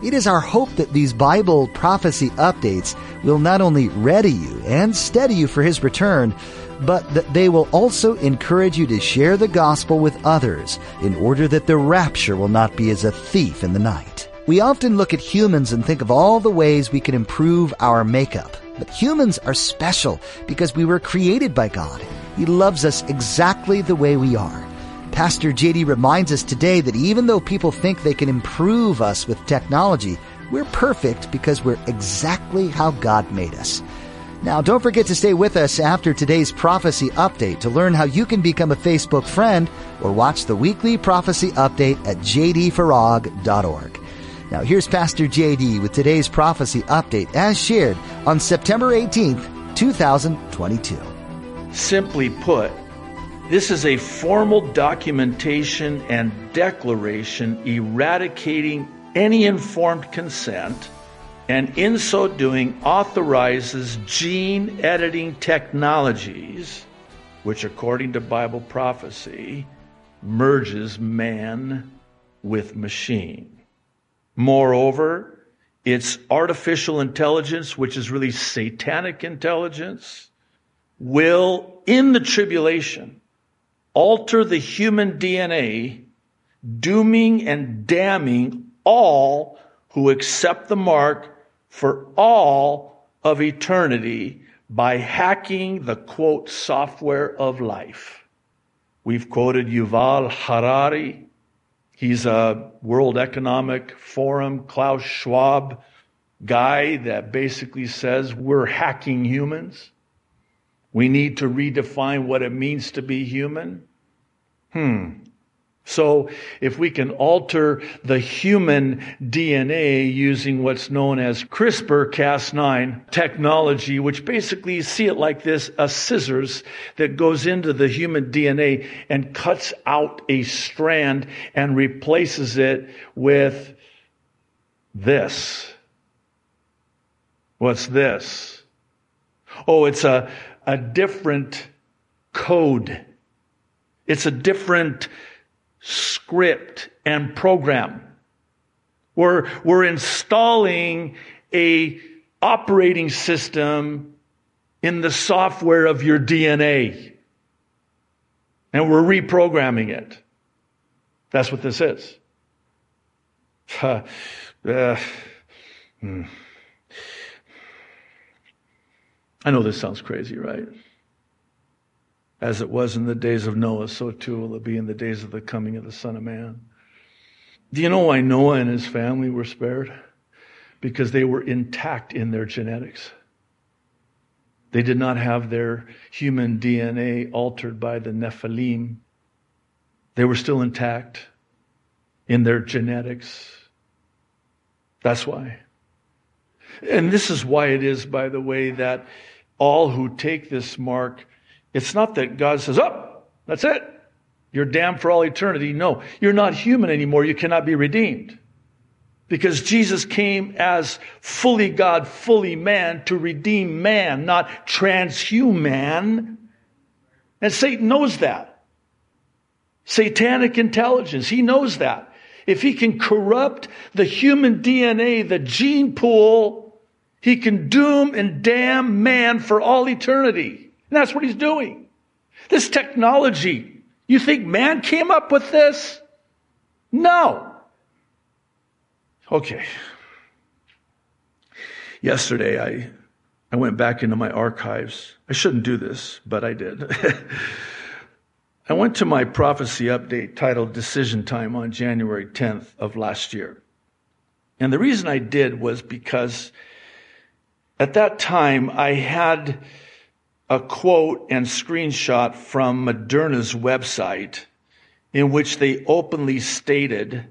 It is our hope that these Bible prophecy updates will not only ready you and steady you for His return, but that they will also encourage you to share the gospel with others in order that the rapture will not be as a thief in the night. We often look at humans and think of all the ways we can improve our makeup. But humans are special because we were created by God. He loves us exactly the way we are. Pastor JD reminds us today that even though people think they can improve us with technology, we're perfect because we're exactly how God made us. Now, don't forget to stay with us after today's prophecy update to learn how you can become a Facebook friend or watch the weekly prophecy update at jdfarag.org. Now, here's Pastor JD with today's prophecy update as shared on September 18th, 2022. Simply put, this is a formal documentation and declaration eradicating any informed consent, and in so doing authorizes gene editing technologies, which, according to Bible prophecy, merges man with machine. Moreover, it's artificial intelligence, which is really satanic intelligence, will, in the tribulation, alter the human DNA, dooming and damning all who accept the mark for all of eternity by hacking the quote software of life. We've quoted Yuval Harari. He's a World Economic Forum, Klaus Schwab guy that basically says we're hacking humans. We need to redefine what it means to be human. Hmm. So, if we can alter the human DNA using what's known as CRISPR Cas9 technology, which basically see it like this, a scissors that goes into the human DNA and cuts out a strand and replaces it with this. What's this? Oh, it's a, a different code it's a different script and program. We're, we're installing a operating system in the software of your DNA. And we're reprogramming it. That's what this is. Uh, uh, hmm. I know this sounds crazy, right? As it was in the days of Noah, so too will it be in the days of the coming of the Son of Man. Do you know why Noah and his family were spared? Because they were intact in their genetics. They did not have their human DNA altered by the Nephilim. They were still intact in their genetics. That's why. And this is why it is, by the way, that all who take this mark it's not that God says, oh, that's it. You're damned for all eternity. No, you're not human anymore. You cannot be redeemed. Because Jesus came as fully God, fully man to redeem man, not transhuman. And Satan knows that. Satanic intelligence, he knows that. If he can corrupt the human DNA, the gene pool, he can doom and damn man for all eternity. And that's what he's doing. This technology, you think man came up with this? No. Okay. Yesterday, I, I went back into my archives. I shouldn't do this, but I did. I went to my prophecy update titled Decision Time on January 10th of last year. And the reason I did was because at that time I had a quote and screenshot from Moderna's website in which they openly stated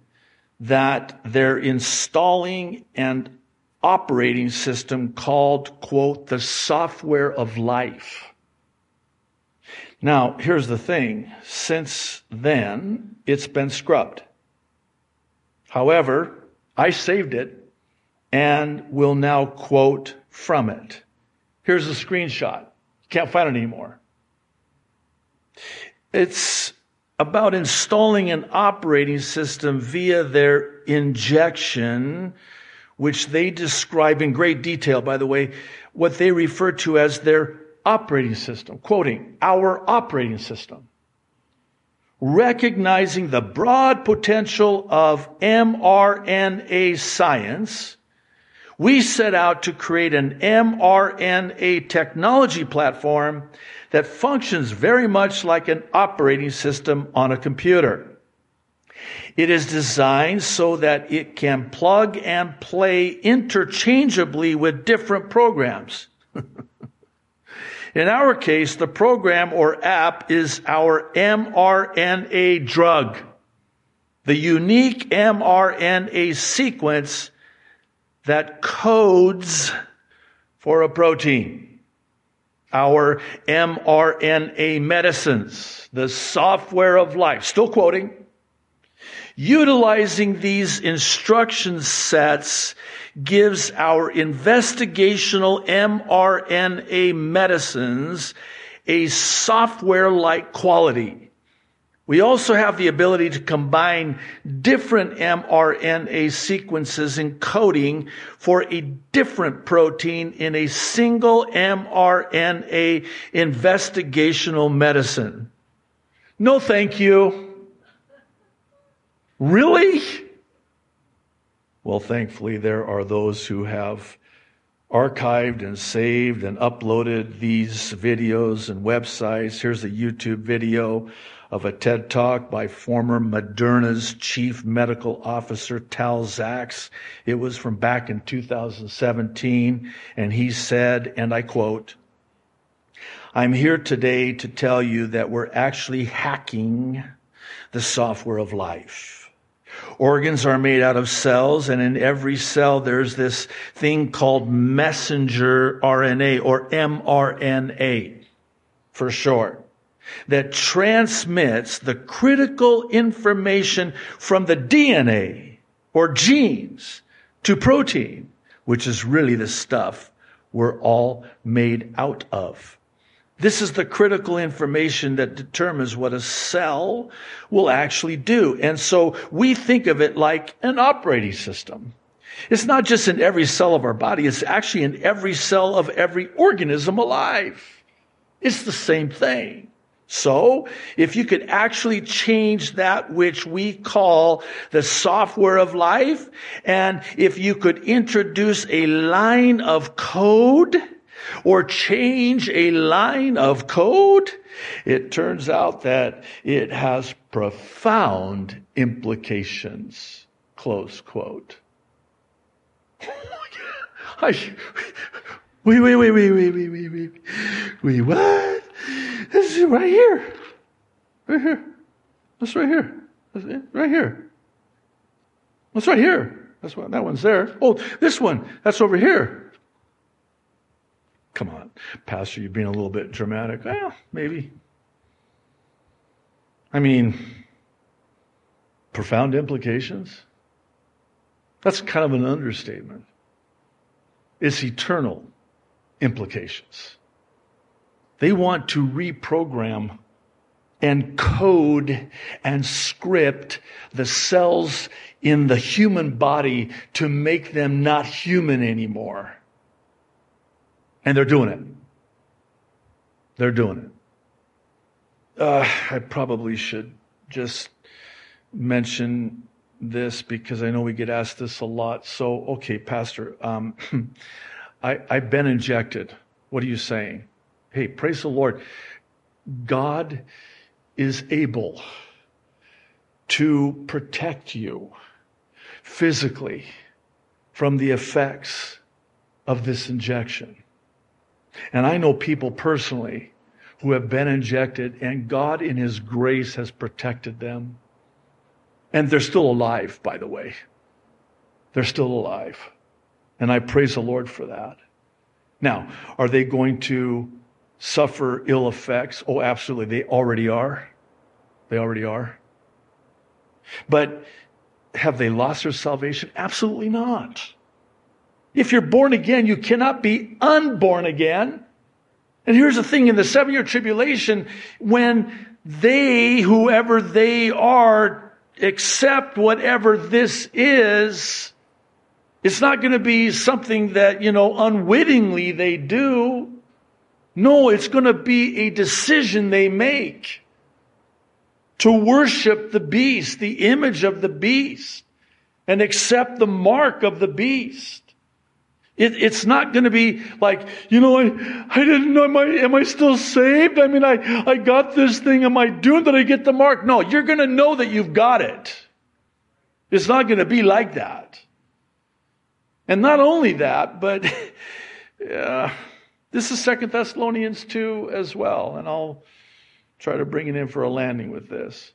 that they're installing and operating system called, quote, the software of life. Now, here's the thing. Since then, it's been scrubbed. However, I saved it and will now quote from it. Here's a screenshot. Can't find it anymore. It's about installing an operating system via their injection, which they describe in great detail, by the way, what they refer to as their operating system. Quoting, our operating system. Recognizing the broad potential of mRNA science, we set out to create an mRNA technology platform that functions very much like an operating system on a computer. It is designed so that it can plug and play interchangeably with different programs. In our case, the program or app is our mRNA drug, the unique mRNA sequence that codes for a protein. Our mRNA medicines, the software of life, still quoting, utilizing these instruction sets gives our investigational mRNA medicines a software like quality we also have the ability to combine different mRNA sequences encoding for a different protein in a single mRNA investigational medicine. No, thank you. Really? Well, thankfully, there are those who have archived and saved and uploaded these videos and websites. Here's a YouTube video of a TED Talk by former Moderna's chief medical officer, Tal Zaks. It was from back in 2017, and he said, and I quote, I'm here today to tell you that we're actually hacking the software of life. Organs are made out of cells, and in every cell there's this thing called messenger RNA or mRNA for short that transmits the critical information from the DNA or genes to protein, which is really the stuff we're all made out of. This is the critical information that determines what a cell will actually do. And so we think of it like an operating system. It's not just in every cell of our body, it's actually in every cell of every organism alive. It's the same thing. So, if you could actually change that which we call the software of life, and if you could introduce a line of code, or change a line of code, it turns out that it has profound implications. Close quote. I, Wait, wait, wait, wait, wait, wait, wait, wait. Wait, what? This is right here. Right here. That's right here. That's it. Right here. That's right here. That's what that one's there. Oh, this one. That's over here. Come on, Pastor, you're being a little bit dramatic. Well, maybe. I mean, profound implications? That's kind of an understatement. It's eternal implications. They want to reprogram and code and script the cells in the human body to make them not human anymore. And they're doing it. They're doing it. Uh, I probably should just mention this because I know we get asked this a lot. So, okay, Pastor, um, I, I've been injected. What are you saying? Hey, praise the Lord. God is able to protect you physically from the effects of this injection. And I know people personally who have been injected, and God, in His grace, has protected them. And they're still alive, by the way. They're still alive. And I praise the Lord for that. Now, are they going to suffer ill effects? Oh, absolutely. They already are. They already are. But have they lost their salvation? Absolutely not. If you're born again, you cannot be unborn again. And here's the thing in the seven year tribulation, when they, whoever they are, accept whatever this is, it's not going to be something that, you know, unwittingly they do. No, it's going to be a decision they make to worship the beast, the image of the beast, and accept the mark of the beast. It, it's not going to be like, you know, I, I didn't know, am I, am I still saved? I mean, I, I got this thing. Am I doing that? I get the mark? No, you're going to know that you've got it. It's not going to be like that. And not only that, but uh, this is Second Thessalonians 2 as well. And I'll try to bring it in for a landing with this.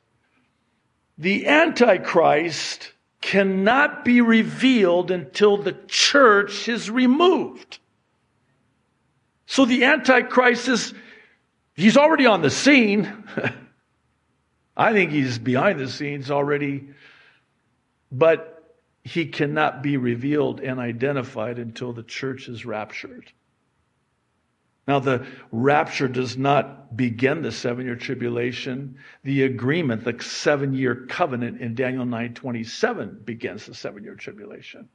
The Antichrist cannot be revealed until the church is removed. So the Antichrist is, he's already on the scene. I think he's behind the scenes already, but he cannot be revealed and identified until the church is raptured. Now, the rapture does not begin the seven year tribulation. The agreement, the seven year covenant in Daniel 9 27 begins the seven year tribulation.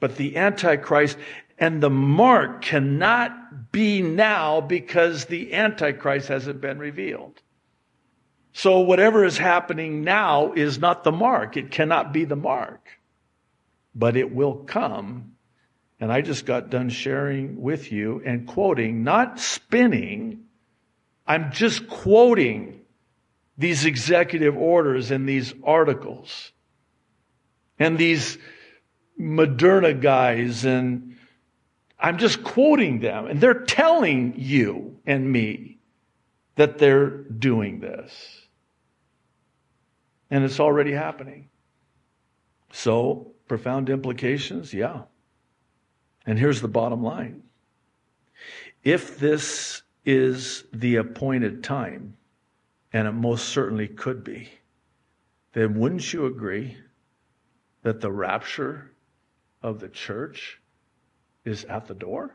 But the Antichrist and the mark cannot be now because the Antichrist hasn't been revealed. So whatever is happening now is not the mark. It cannot be the mark. But it will come and I just got done sharing with you and quoting, not spinning. I'm just quoting these executive orders and these articles and these Moderna guys and I'm just quoting them and they're telling you and me that they're doing this. And it's already happening. So, profound implications? Yeah. And here's the bottom line if this is the appointed time, and it most certainly could be, then wouldn't you agree that the rapture of the church is at the door?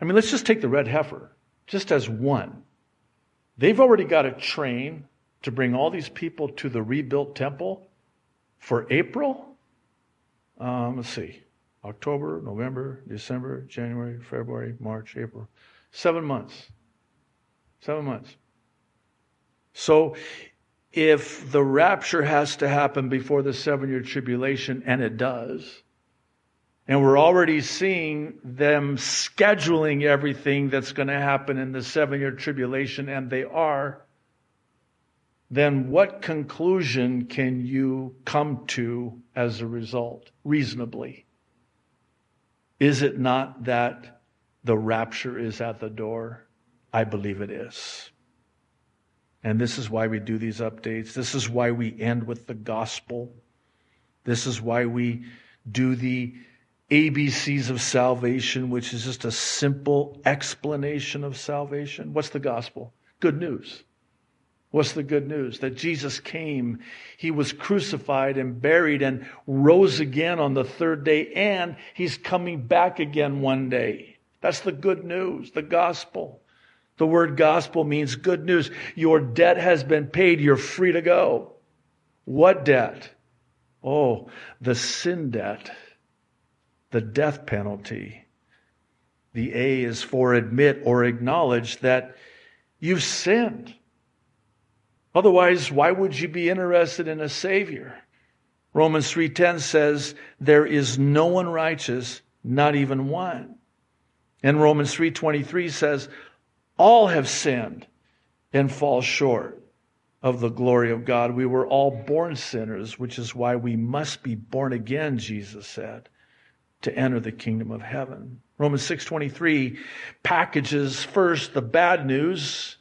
I mean, let's just take the red heifer, just as one. They've already got a train to bring all these people to the rebuilt temple for April. Um, let's see. October, November, December, January, February, March, April. Seven months. Seven months. So if the rapture has to happen before the seven year tribulation, and it does, and we're already seeing them scheduling everything that's going to happen in the seven year tribulation, and they are, then what conclusion can you come to as a result, reasonably? Is it not that the rapture is at the door? I believe it is. And this is why we do these updates. This is why we end with the gospel. This is why we do the ABCs of salvation, which is just a simple explanation of salvation. What's the gospel? Good news. What's the good news? That Jesus came, he was crucified and buried and rose again on the third day, and he's coming back again one day. That's the good news, the gospel. The word gospel means good news. Your debt has been paid, you're free to go. What debt? Oh, the sin debt, the death penalty. The A is for admit or acknowledge that you've sinned. Otherwise, why would you be interested in a savior? Romans 3:10 says there is no one righteous, not even one. And Romans 3:23 says all have sinned and fall short of the glory of God. We were all born sinners, which is why we must be born again, Jesus said, to enter the kingdom of heaven. Romans 6:23 packages first the bad news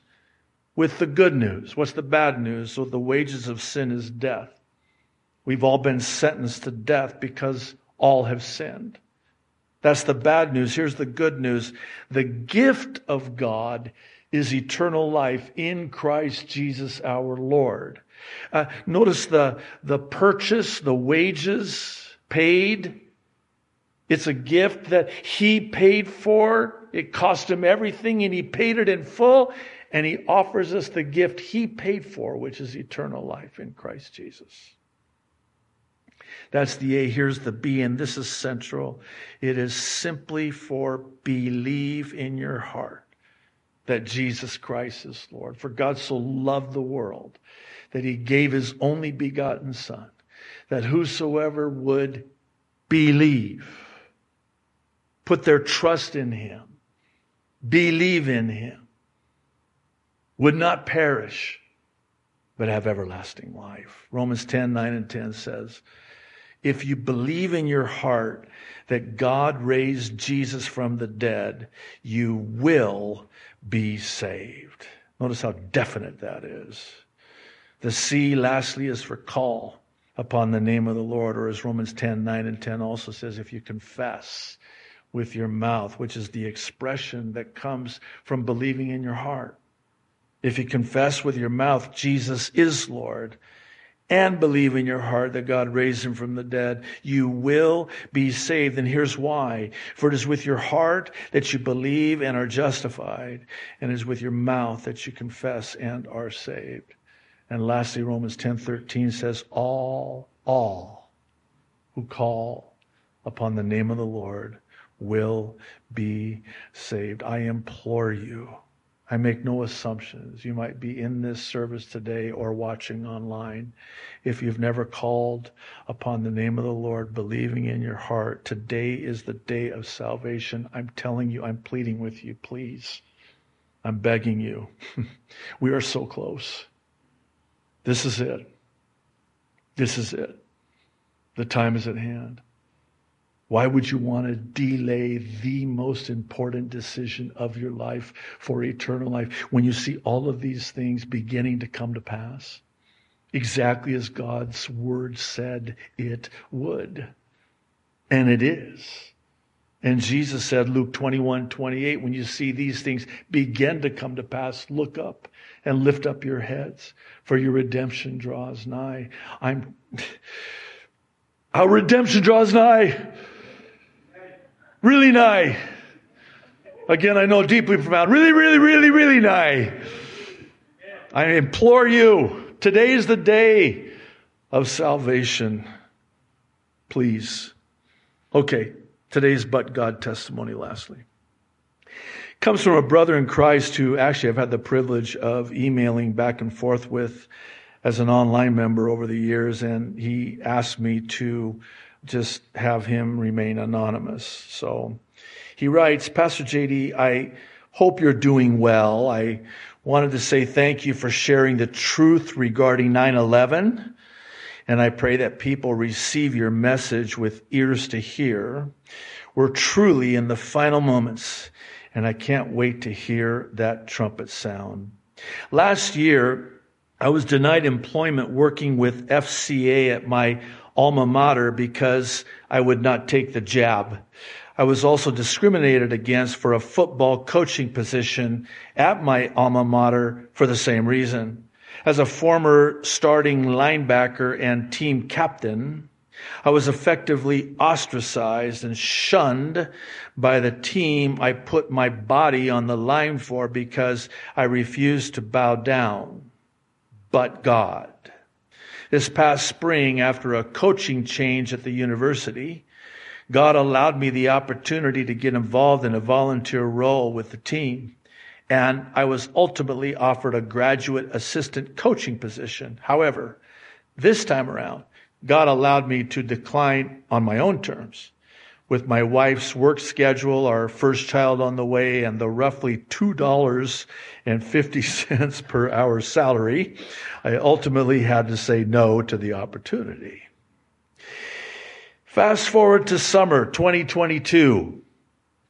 with the good news. What's the bad news? So the wages of sin is death. We've all been sentenced to death because all have sinned. That's the bad news. Here's the good news. The gift of God is eternal life in Christ Jesus our Lord. Uh, notice the, the purchase, the wages paid. It's a gift that he paid for. It cost him everything and he paid it in full. And he offers us the gift he paid for, which is eternal life in Christ Jesus. That's the A. Here's the B, and this is central. It is simply for believe in your heart that Jesus Christ is Lord. For God so loved the world that he gave his only begotten Son, that whosoever would believe, put their trust in him, believe in him, would not perish, but have everlasting life. Romans 10, 9 and 10 says, if you believe in your heart that God raised Jesus from the dead, you will be saved. Notice how definite that is. The C, lastly, is for call upon the name of the Lord, or as Romans 10, 9 and 10 also says, if you confess with your mouth, which is the expression that comes from believing in your heart. If you confess with your mouth Jesus is Lord and believe in your heart that God raised him from the dead, you will be saved. And here's why. For it is with your heart that you believe and are justified, and it is with your mouth that you confess and are saved. And lastly, Romans 10:13 says, All, all who call upon the name of the Lord will be saved. I implore you I make no assumptions. You might be in this service today or watching online. If you've never called upon the name of the Lord, believing in your heart, today is the day of salvation. I'm telling you, I'm pleading with you, please. I'm begging you. we are so close. This is it. This is it. The time is at hand. Why would you want to delay the most important decision of your life for eternal life when you see all of these things beginning to come to pass? Exactly as God's word said it would. And it is. And Jesus said, Luke 21, 28, when you see these things begin to come to pass, look up and lift up your heads, for your redemption draws nigh. I'm, our redemption draws nigh really nigh. Again, I know deeply profound. Really, really, really, really nigh. I implore you, today is the day of salvation. Please. Okay, today's but God testimony, lastly. Comes from a brother in Christ who actually I've had the privilege of emailing back and forth with as an online member over the years, and he asked me to just have him remain anonymous. So he writes, Pastor JD, I hope you're doing well. I wanted to say thank you for sharing the truth regarding 9-11. And I pray that people receive your message with ears to hear. We're truly in the final moments, and I can't wait to hear that trumpet sound. Last year, I was denied employment working with FCA at my alma mater because I would not take the jab. I was also discriminated against for a football coaching position at my alma mater for the same reason. As a former starting linebacker and team captain, I was effectively ostracized and shunned by the team I put my body on the line for because I refused to bow down. But God. This past spring, after a coaching change at the university, God allowed me the opportunity to get involved in a volunteer role with the team. And I was ultimately offered a graduate assistant coaching position. However, this time around, God allowed me to decline on my own terms with my wife's work schedule, our first child on the way, and the roughly $2.50 per hour salary, I ultimately had to say no to the opportunity. Fast forward to summer 2022.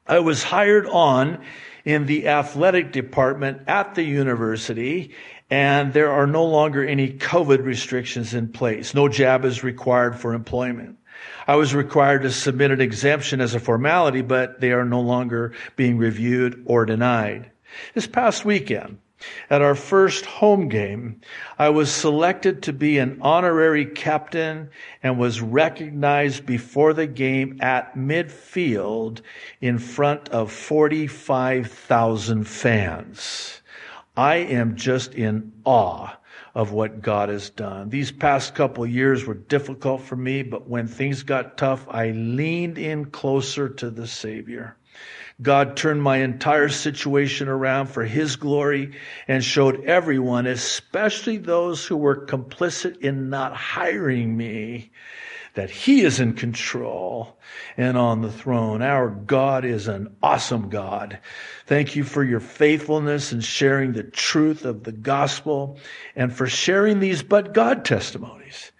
I was hired on in the athletic department at the university and there are no longer any COVID restrictions in place. No jab is required for employment. I was required to submit an exemption as a formality, but they are no longer being reviewed or denied. This past weekend, at our first home game, I was selected to be an honorary captain and was recognized before the game at midfield in front of 45,000 fans. I am just in awe of what God has done. These past couple years were difficult for me, but when things got tough, I leaned in closer to the Savior. God turned my entire situation around for His glory and showed everyone, especially those who were complicit in not hiring me, that He is in control and on the throne. Our God is an awesome God. Thank you for your faithfulness and sharing the truth of the gospel and for sharing these but God testimonies.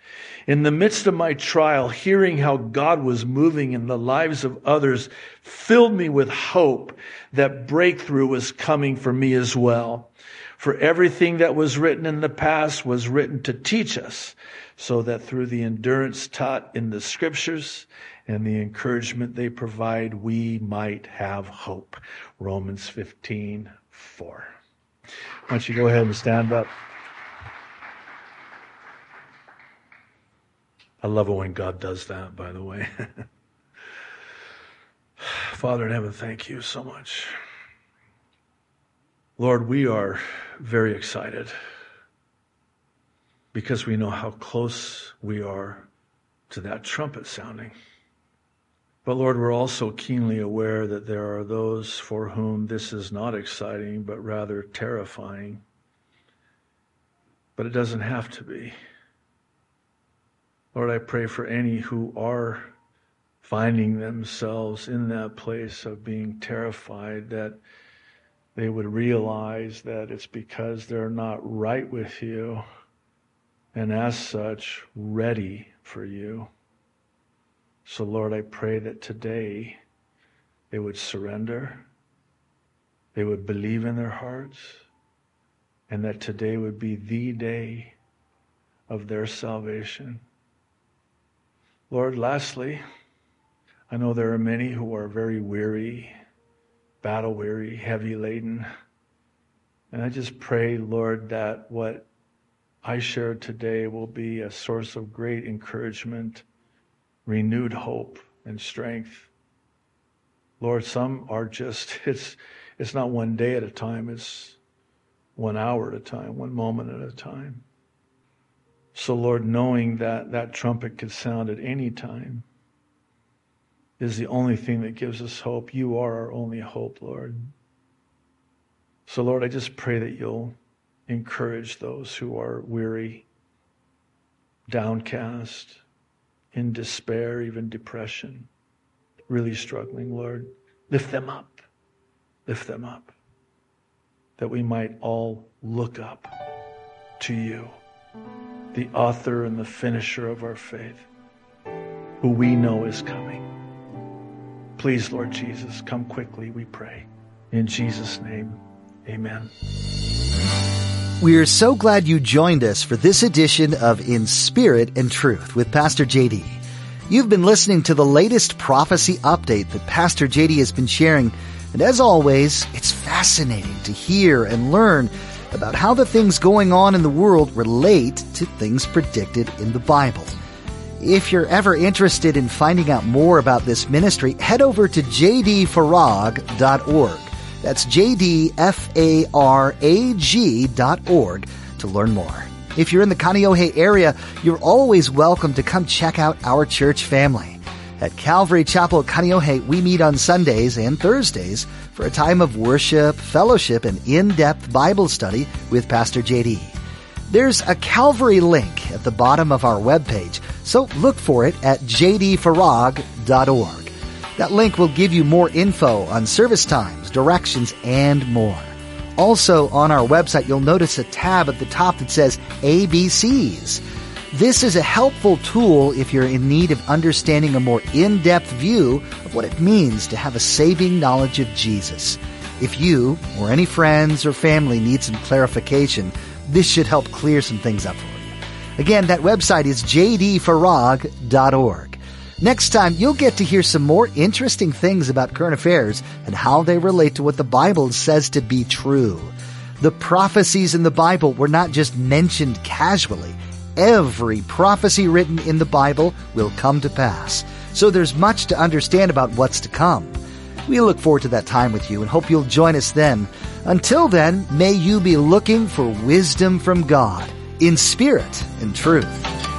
In the midst of my trial, hearing how God was moving in the lives of others filled me with hope that breakthrough was coming for me as well. For everything that was written in the past was written to teach us so that through the endurance taught in the scriptures and the encouragement they provide, we might have hope. Romans 15, 4. Why don't you go ahead and stand up? I love it when God does that, by the way. Father in heaven, thank you so much. Lord, we are very excited because we know how close we are to that trumpet sounding. But Lord, we're also keenly aware that there are those for whom this is not exciting, but rather terrifying. But it doesn't have to be. Lord, I pray for any who are finding themselves in that place of being terrified that they would realize that it's because they're not right with you and as such ready for you. So, Lord, I pray that today they would surrender, they would believe in their hearts, and that today would be the day of their salvation. Lord, lastly, I know there are many who are very weary, battle weary, heavy laden. And I just pray, Lord, that what I shared today will be a source of great encouragement, renewed hope, and strength. Lord, some are just, it's, it's not one day at a time, it's one hour at a time, one moment at a time. So, Lord, knowing that that trumpet could sound at any time is the only thing that gives us hope. You are our only hope, Lord. So, Lord, I just pray that you'll encourage those who are weary, downcast, in despair, even depression, really struggling, Lord. Lift them up. Lift them up. That we might all look up to you, the author and the finisher of our faith, who we know is coming. Please, Lord Jesus, come quickly, we pray. In Jesus' name, amen. We are so glad you joined us for this edition of In Spirit and Truth with Pastor JD. You've been listening to the latest prophecy update that Pastor JD has been sharing, and as always, it's fascinating to hear and learn about how the things going on in the world relate to things predicted in the Bible. If you're ever interested in finding out more about this ministry, head over to jdfarag.org. That's jdfarag dot org to learn more. If you're in the Kaneohe area, you're always welcome to come check out our church family. At Calvary Chapel Kaneohe, we meet on Sundays and Thursdays for a time of worship, fellowship, and in-depth Bible study with Pastor JD. There's a Calvary link at the bottom of our webpage, so look for it at jdfarag.org. That link will give you more info on service times, directions, and more. Also on our website, you'll notice a tab at the top that says ABCs. This is a helpful tool if you're in need of understanding a more in-depth view of what it means to have a saving knowledge of Jesus. If you or any friends or family need some clarification, this should help clear some things up for you. Again, that website is jdfarag.org. Next time, you'll get to hear some more interesting things about current affairs and how they relate to what the Bible says to be true. The prophecies in the Bible were not just mentioned casually. Every prophecy written in the Bible will come to pass. So there's much to understand about what's to come. We look forward to that time with you and hope you'll join us then. Until then, may you be looking for wisdom from God in spirit and truth.